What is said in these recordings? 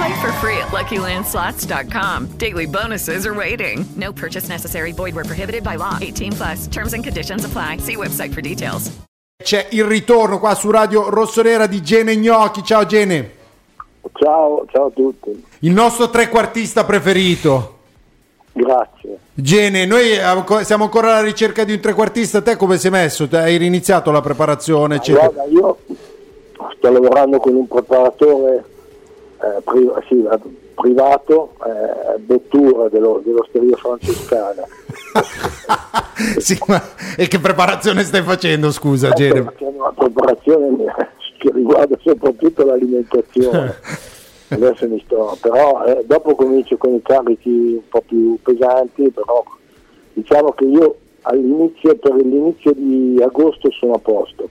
Play for free at LuckyLandSlots.com. Daily bonuses are waiting. No purchase necessary. Void were prohibited by law. 18 plus. Terms and conditions apply. See website for details. C'è il ritorno qua su Radio Rossonera di Gene Gnocchi. Ciao Gene. Ciao, ciao a tutti. Il nostro trequartista preferito. Grazie. Gene, noi siamo ancora alla ricerca di un trequartista. Te come sei messo? Hai iniziato la preparazione? Guarda, io sto lavorando con un preparatore eh, pri- sì, eh, privato, eh, Bettura dello, dell'Osteria Francescana. sì, ma e che preparazione stai facendo, scusa Eh, Gene? una preparazione che riguarda soprattutto l'alimentazione. Adesso mi sto, però eh, dopo comincio con i carichi un po' più pesanti, però diciamo che io all'inizio, per l'inizio di agosto sono a posto.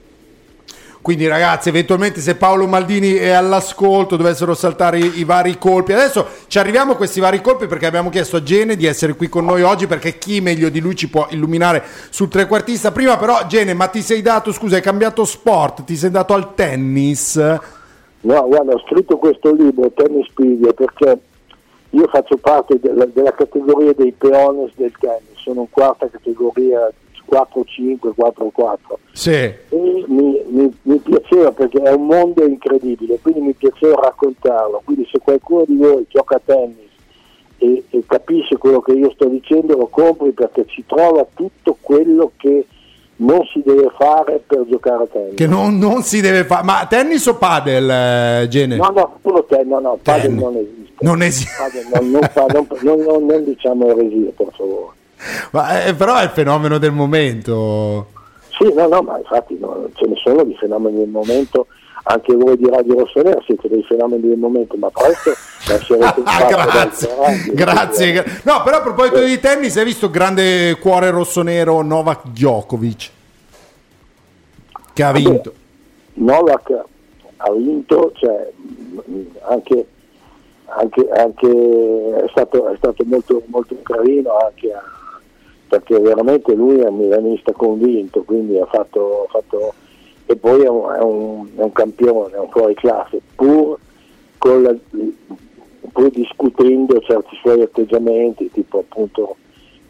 Quindi ragazzi, eventualmente se Paolo Maldini è all'ascolto dovessero saltare i, i vari colpi. Adesso ci arriviamo a questi vari colpi perché abbiamo chiesto a Gene di essere qui con noi oggi perché chi meglio di lui ci può illuminare sul trequartista. Prima però Gene, ma ti sei dato, scusa, hai cambiato sport, ti sei dato al tennis? No, guarda, ho scritto questo libro, Tennis Preview, perché io faccio parte della, della categoria dei peones del tennis, sono in quarta categoria 4-5, 4-4. Sì. E mi, mi- mi piaceva perché è un mondo incredibile, quindi mi piaceva raccontarlo. Quindi se qualcuno di voi gioca a tennis e, e capisce quello che io sto dicendo, lo compri perché ci trova tutto quello che non si deve fare per giocare a tennis. Che non, non si deve fare. Ma tennis o padel, eh, Gene? No, no, solo te, no, no, padel Tennis. non esiste. Non esiste. Padel non, non non- non- non- non diciamo eresie, per favore. Ma, eh, però è il fenomeno del momento. Sì, no, no, ma infatti no, ce ne sono di fenomeni del momento, anche voi di Radio Rossonera siete dei fenomeni del momento, ma presto lascerete Ah, dal grazie, radio. grazie. gra- No, però a proposito di tennis, hai visto grande cuore rossonero Novak Djokovic che ha vinto. Novak ha vinto, cioè, anche, anche- anche è, stato, è stato molto, molto carino anche a- perché veramente lui è un milanista convinto, quindi ha fatto, ha fatto- e poi è un, è un- è un campione, è un fuori classe, pur, la- pur discutendo certi suoi atteggiamenti, tipo appunto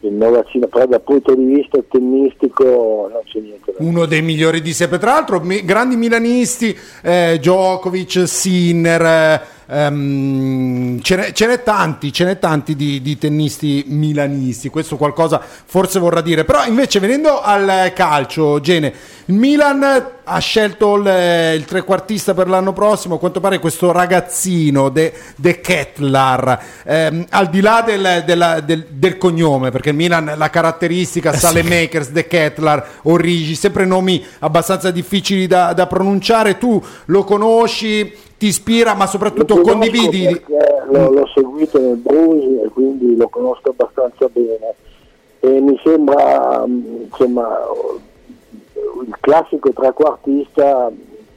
il Novacino, però dal punto di vista tennistico non c'è niente da Uno dei migliori di sempre. Tra l'altro, mi- grandi milanisti, eh, Djokovic, Sinner, eh, ehm, ce, n'è, ce n'è tanti, ce n'è tanti di, di tennisti milanisti. Questo qualcosa forse vorrà dire. Però invece venendo al calcio, Gene, il Milan ha scelto il, il trequartista per l'anno prossimo, a quanto pare questo ragazzino De, De Ketlar, Ehm, al di là del, della- del- del cognome, perché il Milan la caratteristica Salemakers, De Ketlar, Origi, sempre nomi abbastanza difficili da, da pronunciare, tu lo conosci, ti ispira, ma soprattutto Lo condividi... L'ho, l'ho seguito nel Brusi e quindi lo conosco abbastanza bene. E mi sembra mh, insomma il classico trequartista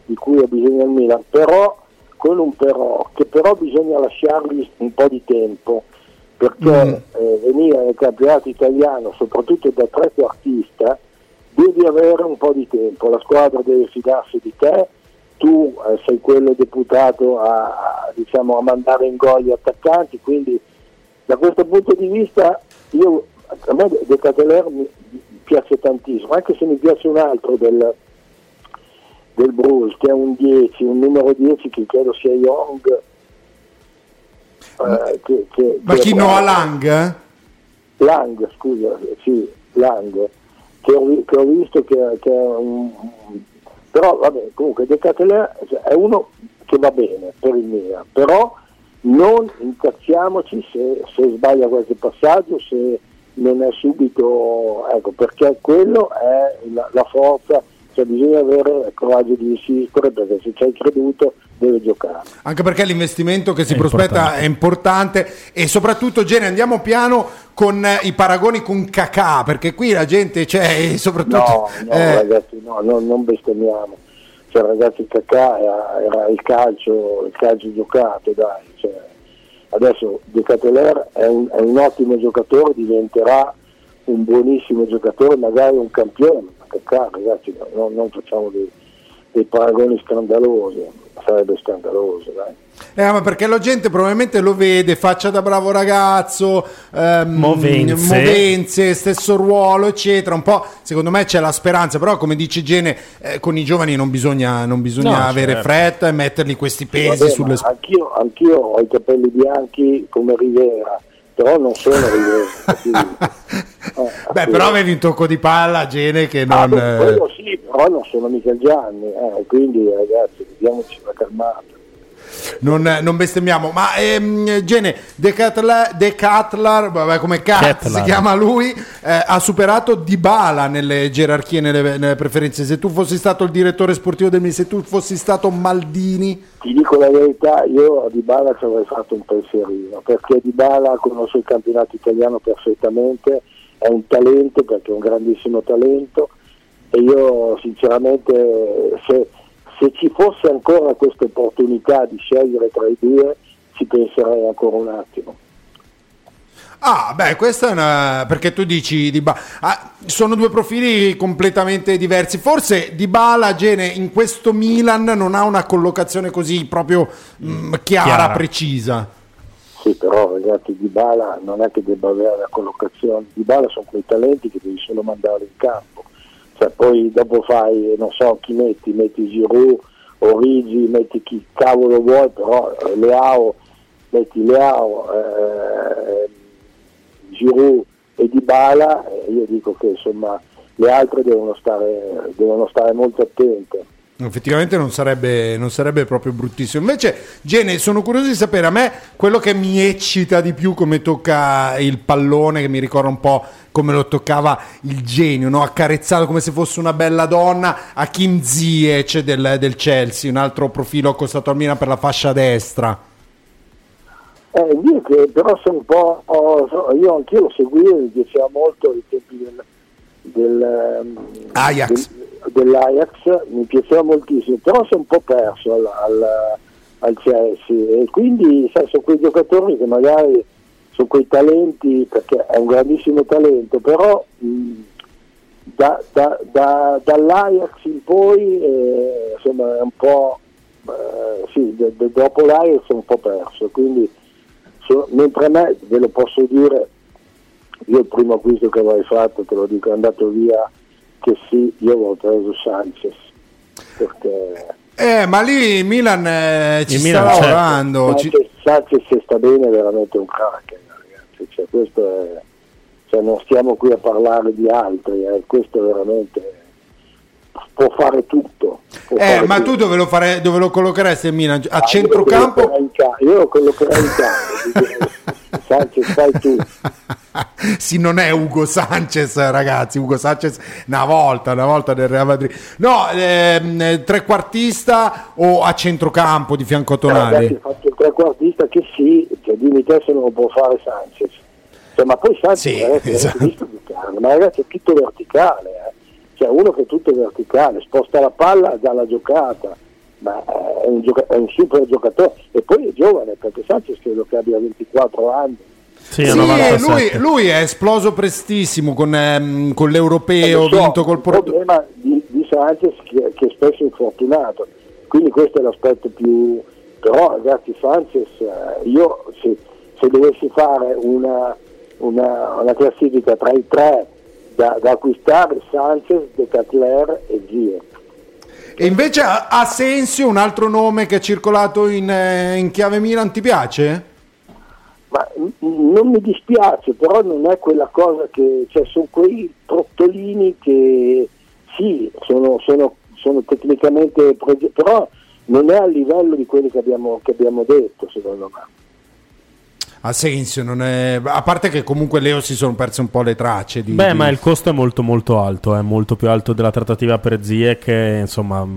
di cui ha bisogno il Milan, però con un però, che però bisogna lasciargli un po' di tempo perché eh, venire nel campionato italiano, soprattutto da trequartista, devi avere un po' di tempo, la squadra deve fidarsi di te, tu eh, sei quello deputato a, a, diciamo, a mandare in gol gli attaccanti, quindi da questo punto di vista io, a me De Cateler mi piace tantissimo, anche se mi piace un altro del, del Bruce, che è un 10, un numero 10 che credo sia Young. eh, che- che- Ma chi no a. Lang? Lang, scusa, sì, Lang. che ho, che ho visto che, che è un, però vabbè comunque De Cateler è uno che va bene per il Milan però non incazziamoci se, se sbaglia qualche passaggio se non è subito ecco perché quello è la, la forza cioè bisogna avere il coraggio di insistere perché se ci hai creduto deve giocare Anche perché l'investimento che si È prospetta importante. è importante e soprattutto, Gene, andiamo piano con eh, i paragoni con Kakà, perché qui la gente c'è e soprattutto... No, no eh, ragazzi, no, no, non bestemmiamo. Cioè, ragazzi, Cacà era, era il calcio, il calcio giocato, dai. Cioè, adesso De Cateler è un, è un ottimo giocatore, diventerà un buonissimo giocatore, magari un campione. Ma Cacà, ragazzi, no, no, non facciamo dei, dei paragoni scandalosi, sarebbe scandaloso, dai. eh, ma perché la gente probabilmente lo vede, faccia da bravo ragazzo, ehm, Movenze. movenze, stesso ruolo, eccetera. Un po', secondo me c'è la speranza, però come dice Gene, eh, con i giovani non bisogna, non bisogna No, avere certo. fretta e mettergli questi pesi Vabbè, sulle spalle. anch'io, anch'io ho i capelli bianchi come Rivera, però non sono Rivera. quindi- eh, Beh, però avevi un tocco di palla, Gene, che Ah, non... beh, eh, quello sì, però non sono Michel Gianni, eh, quindi ragazzi, vediamoci una calmata. Non, non bestemmiamo. Ma ehm, Gene, De Cutler, vabbè, come cazzo si chiama lui, eh, ha superato Dybala nelle gerarchie, nelle, nelle preferenze. Se tu fossi stato il direttore sportivo del Milan, se tu fossi stato Maldini, Ti dico la verità, io a Dybala ci avrei fatto un pensierino, perché Dybala conosce il campionato italiano perfettamente, è un talento perché è un grandissimo talento e io sinceramente se, se ci fosse ancora questa opportunità di scegliere tra i due ci penserei ancora un attimo. Ah, beh, questa è una. Perché tu dici Dybala. Ah, sono due profili completamente diversi. Forse Dybala, Gene, in questo Milan non ha una collocazione così proprio mm, chiara, Chiara. precisa. Sì, però ragazzi, Di Bala non è che debba avere la collocazione, Di Bala sono quei talenti che devi solo mandare in campo. Cioè, poi dopo fai, non so, chi metti, metti Giroud, Origi, metti chi cavolo vuoi, però eh, Leao, metti Leao, eh, Giroud e Di Bala, eh, io dico che insomma le altre devono stare, devono stare molto attente. Effettivamente non sarebbe, non sarebbe proprio bruttissimo. Invece, Gene, sono curioso di sapere a me quello che mi eccita di più come tocca il pallone, che mi ricorda un po' come lo toccava il genio, no? accarezzato come se fosse una bella donna, a Kim Ziyech del, del Chelsea, un altro profilo accostato al Milan per la fascia destra. Eh, io che però sono un po', oh, io anch'io lo seguivo, mi piaceva molto ai tempi del, del, ehm, Ajax. del- dell'Ajax, mi piaceva moltissimo, però sono un po' perso al, al, al Chelsea. E quindi sai, sono quei giocatori che magari sono quei talenti, perché è un grandissimo talento, però mh, da- da- da- dall'Ajax in poi eh, insomma è un po' eh, sì, d- d- dopo l'Ajax è un po' perso, quindi so- mentre a me ve lo posso dire, io il primo acquisto che avrei fatto, te lo dico, è andato via che sì, io avevo preso Sanchez, perché Eh, ma lì il Milan eh, ci Il sta Milan, certo. lavorando. ci- Sanchez, Sanchez se sta bene è veramente un crack, ragazzi, cioè, questo è, cioè, non stiamo qui a parlare di altri, eh, questo è veramente può fare tutto. può Eh, fare ma tutto. tu dove lo, fare- dove lo collocheresti il Milan? A Ah, centrocampo? Io lo collocherei in campo, Sanchez fai tu. sì, non è Ugo Sanchez, ragazzi. Ugo Sanchez una volta, una volta del Real Madrid. No, ehm, eh, trequartista o a centrocampo di fianco a Tonali? faccio il trequartista che sì, cioè, dimmi te se non lo può fare Sanchez. Cioè, ma poi Sanchez Sì, ragazzi, esatto. visto giocare? ma ragazzi è tutto verticale, eh. cioè uno che è tutto verticale, sposta la palla dà la giocata, ma è un, gioca- è un super giocatore e poi è giovane perché Sanchez credo che abbia 24 anni. Sì, Sì, lui, 97. lui è esploso prestissimo con, ehm, con l'europeo, Lo so, vinto col il Porto. problema di, di Sanchez che, che è spesso infortunato, quindi questo è l'aspetto più... Però ragazzi Sanchez, eh, io se, se dovessi fare una, una, una classifica tra i tre da, da acquistare, Sanchez, De Catler e Ziyech. E invece Asensio, un altro nome che è circolato in, eh, in chiave Milan, ti piace? Ma n- non mi dispiace, però non è quella cosa che... Cioè, sono quei giocattolini che sì, sono, sono, sono tecnicamente, però non è a livello di quelli che abbiamo, che abbiamo detto, secondo me. Ha senso, non è... a parte che comunque Leo si sono perse un po' le tracce. Di, Beh, di- ma il costo è molto molto alto, è molto più alto della trattativa per Zie che insomma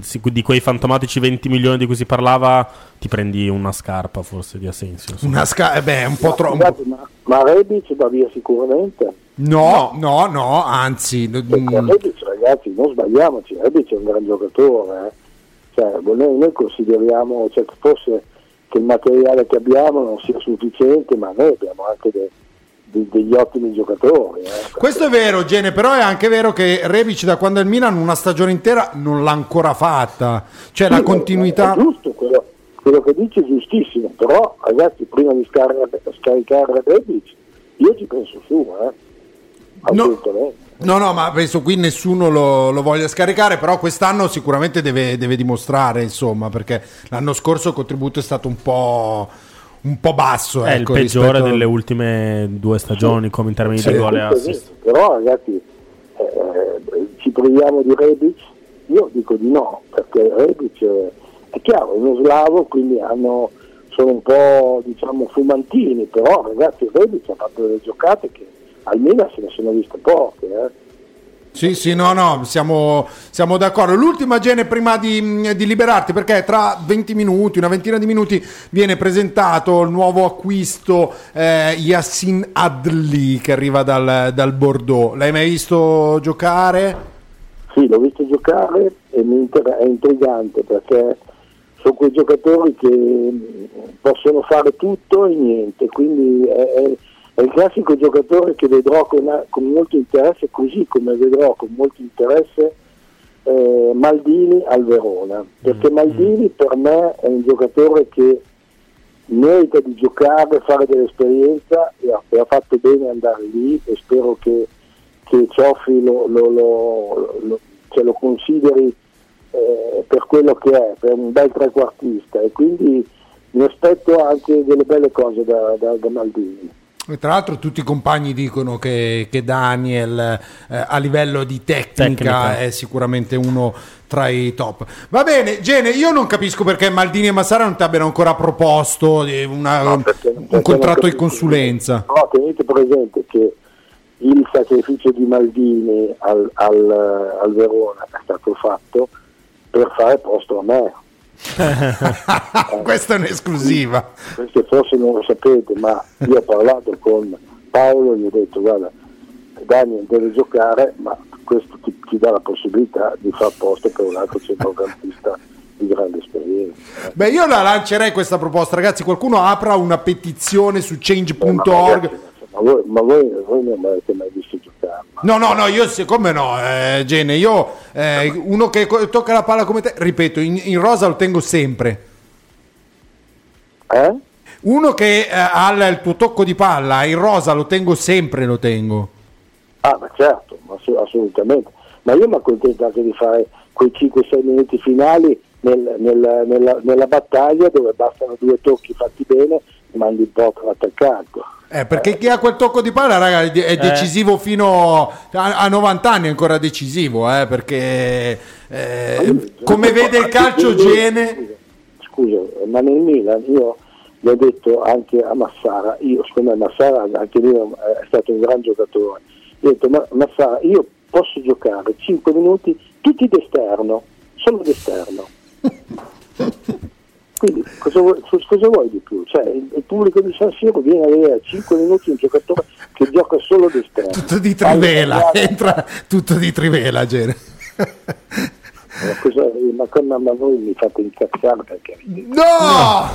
si- di quei fantomatici 20 milioni di cui si parlava ti prendi una scarpa forse di Asensio. insomma. Una sca- eh beh, un po' troppo. Ma, ma Rebic va via sicuramente. No, no, no, anzi, mm, Rebic, ragazzi, non sbagliamoci, Rebic è un gran giocatore. eh. Cioè, noi, noi consideriamo cioè, che forse che il materiale che abbiamo non sia sufficiente, ma noi abbiamo anche de- de- degli ottimi giocatori. eh. questo è vero, Gene, però è anche vero che Rebic da quando è al Milan una stagione intera non l'ha ancora fatta. Cioè la Sì, continuità... È giusto, quello, quello che dici è giustissimo, però ragazzi, prima di scar- scaricare Rebic, io ci penso su, eh. No. No, no, ma penso qui nessuno lo, lo voglia scaricare, però quest'anno sicuramente deve, deve dimostrare, insomma, perché l'anno scorso il contributo è stato un po', un po' basso. È il ecco, peggiore rispetto- delle ultime due stagioni come in termini Sì. di gol e assist. Però ragazzi, eh, ci priviamo di Rebic? Io dico di no, perché Rebic è, è chiaro, è uno slavo, quindi hanno, sono un po' diciamo fumantini, però ragazzi Rebic ha fatto delle giocate che almeno se ne sono viste poche. Eh. Sì, sì, no, no, siamo, siamo d'accordo. L'ultima Gene prima di, di liberarti, perché tra 20 minuti, una ventina di minuti, viene presentato il nuovo acquisto eh, Yassin Adli che arriva dal, dal Bordeaux. L'hai mai visto giocare? Sì, l'ho visto giocare e mi inter- è intrigante perché sono quei giocatori che mh, possono fare tutto e niente, quindi è, è- è il classico giocatore che vedrò con, con molto interesse, così come vedrò con molto interesse eh, Maldini al Verona, perché Maldini per me è un giocatore che merita di giocare, fare dell'esperienza e ha, e ha fatto bene andare lì e spero che, che Cioffi lo, lo- lo- lo- cioè lo consideri eh, per quello che è, per un bel trequartista. E quindi mi aspetto anche delle belle cose da, da- da Maldini. E Tra l'altro tutti i compagni dicono che, che Daniel eh, a livello di tecnica, Tecnica. è sicuramente uno tra i top. Va bene, Gene, io non capisco perché Maldini e Massara non ti abbiano ancora proposto eh, una- No, perché- un perché contratto di consulenza. Però tenete presente che il sacrificio di Maldini al, al- al Verona è stato fatto per fare posto a me. Questa è un'esclusiva. Questo forse non lo sapete, ma io ho parlato con Paolo e gli ho detto guarda, Daniel deve giocare, ma questo ti, ti dà la possibilità di far posto per un altro centrocampista di grande esperienza. Beh, io la lancerei questa proposta, ragazzi. Qualcuno apra una petizione su Eh, ma, change.org. ma voi, ma voi- voi non avete mai visto. No, no, no, io siccome no, eh, Gene, io eh, uno che tocca la palla come te, ripeto, in, in rosa lo tengo sempre. Eh? Uno che eh, ha il tuo tocco di palla, in rosa lo tengo sempre, lo tengo. Ah, ma certo, assolutamente. Ma io mi accontento anche di fare quei 5-6 minuti finali nel- nel- nella, nella battaglia dove bastano due tocchi fatti bene mandi porta l'attaccante. Eh, perché chi ha quel tocco di palla, raga, è è decisivo fino a, a 90 anni, è ancora decisivo, eh, perché eh, come vede il calcio Gene... Scusa, ma nel Milan io gli ho detto anche a Massara, io secondo me Massara anche lui è stato un gran giocatore, gli ho detto ma Massara io posso giocare 5 minuti tutti d'esterno, solo d'esterno. Quindi cosa vuoi, cosa vuoi di più? Cioè, il, il pubblico di San Siro viene a vedere 5 minuti un giocatore che gioca solo d'esterno. Tutto di trivela, Allora, entra tutto di trivela, Gene. Ma, cosa- ma come- ma voi mi fate incazzare perché No!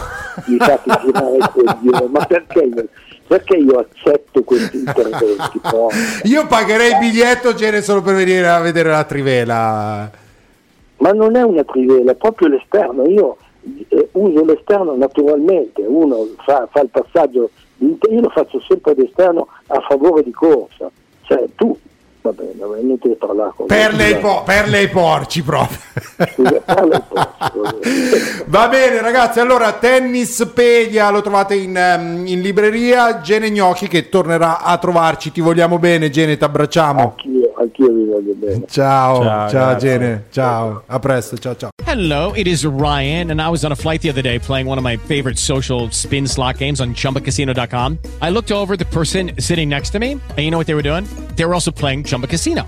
mi fate girare coglione, ma perché io, perché io accetto questi interventi? Io pagherei il biglietto, Gene, solo per venire a vedere la trivela. Ma non è una trivela, è proprio l'esterno. Io eh, uso l'esterno naturalmente, uno fa, fa il passaggio, di io lo faccio sempre d'esterno a favore di corsa. Cioè tu, va bene, non ti parlare con Perle ai, Scusa, po- perle ai porci proprio. scusa, parla un po', scusa. Va bene ragazzi, allora Tennispedia lo trovate in, ehm, in libreria, Gene Gnocchi che tornerà a trovarci, ti vogliamo bene Gene, ti abbracciamo. Anch'io, anch'io vi voglio bene. Ciao, Ciao, ciao. Gene, ciao, a presto, ciao ciao. Hello, it is Ryan, and I was on a flight the other day playing one of my favorite social spin slot games on chumbacasino.com. I looked over the person sitting next to me, and you know what they were doing? They were also playing Chumba Casino.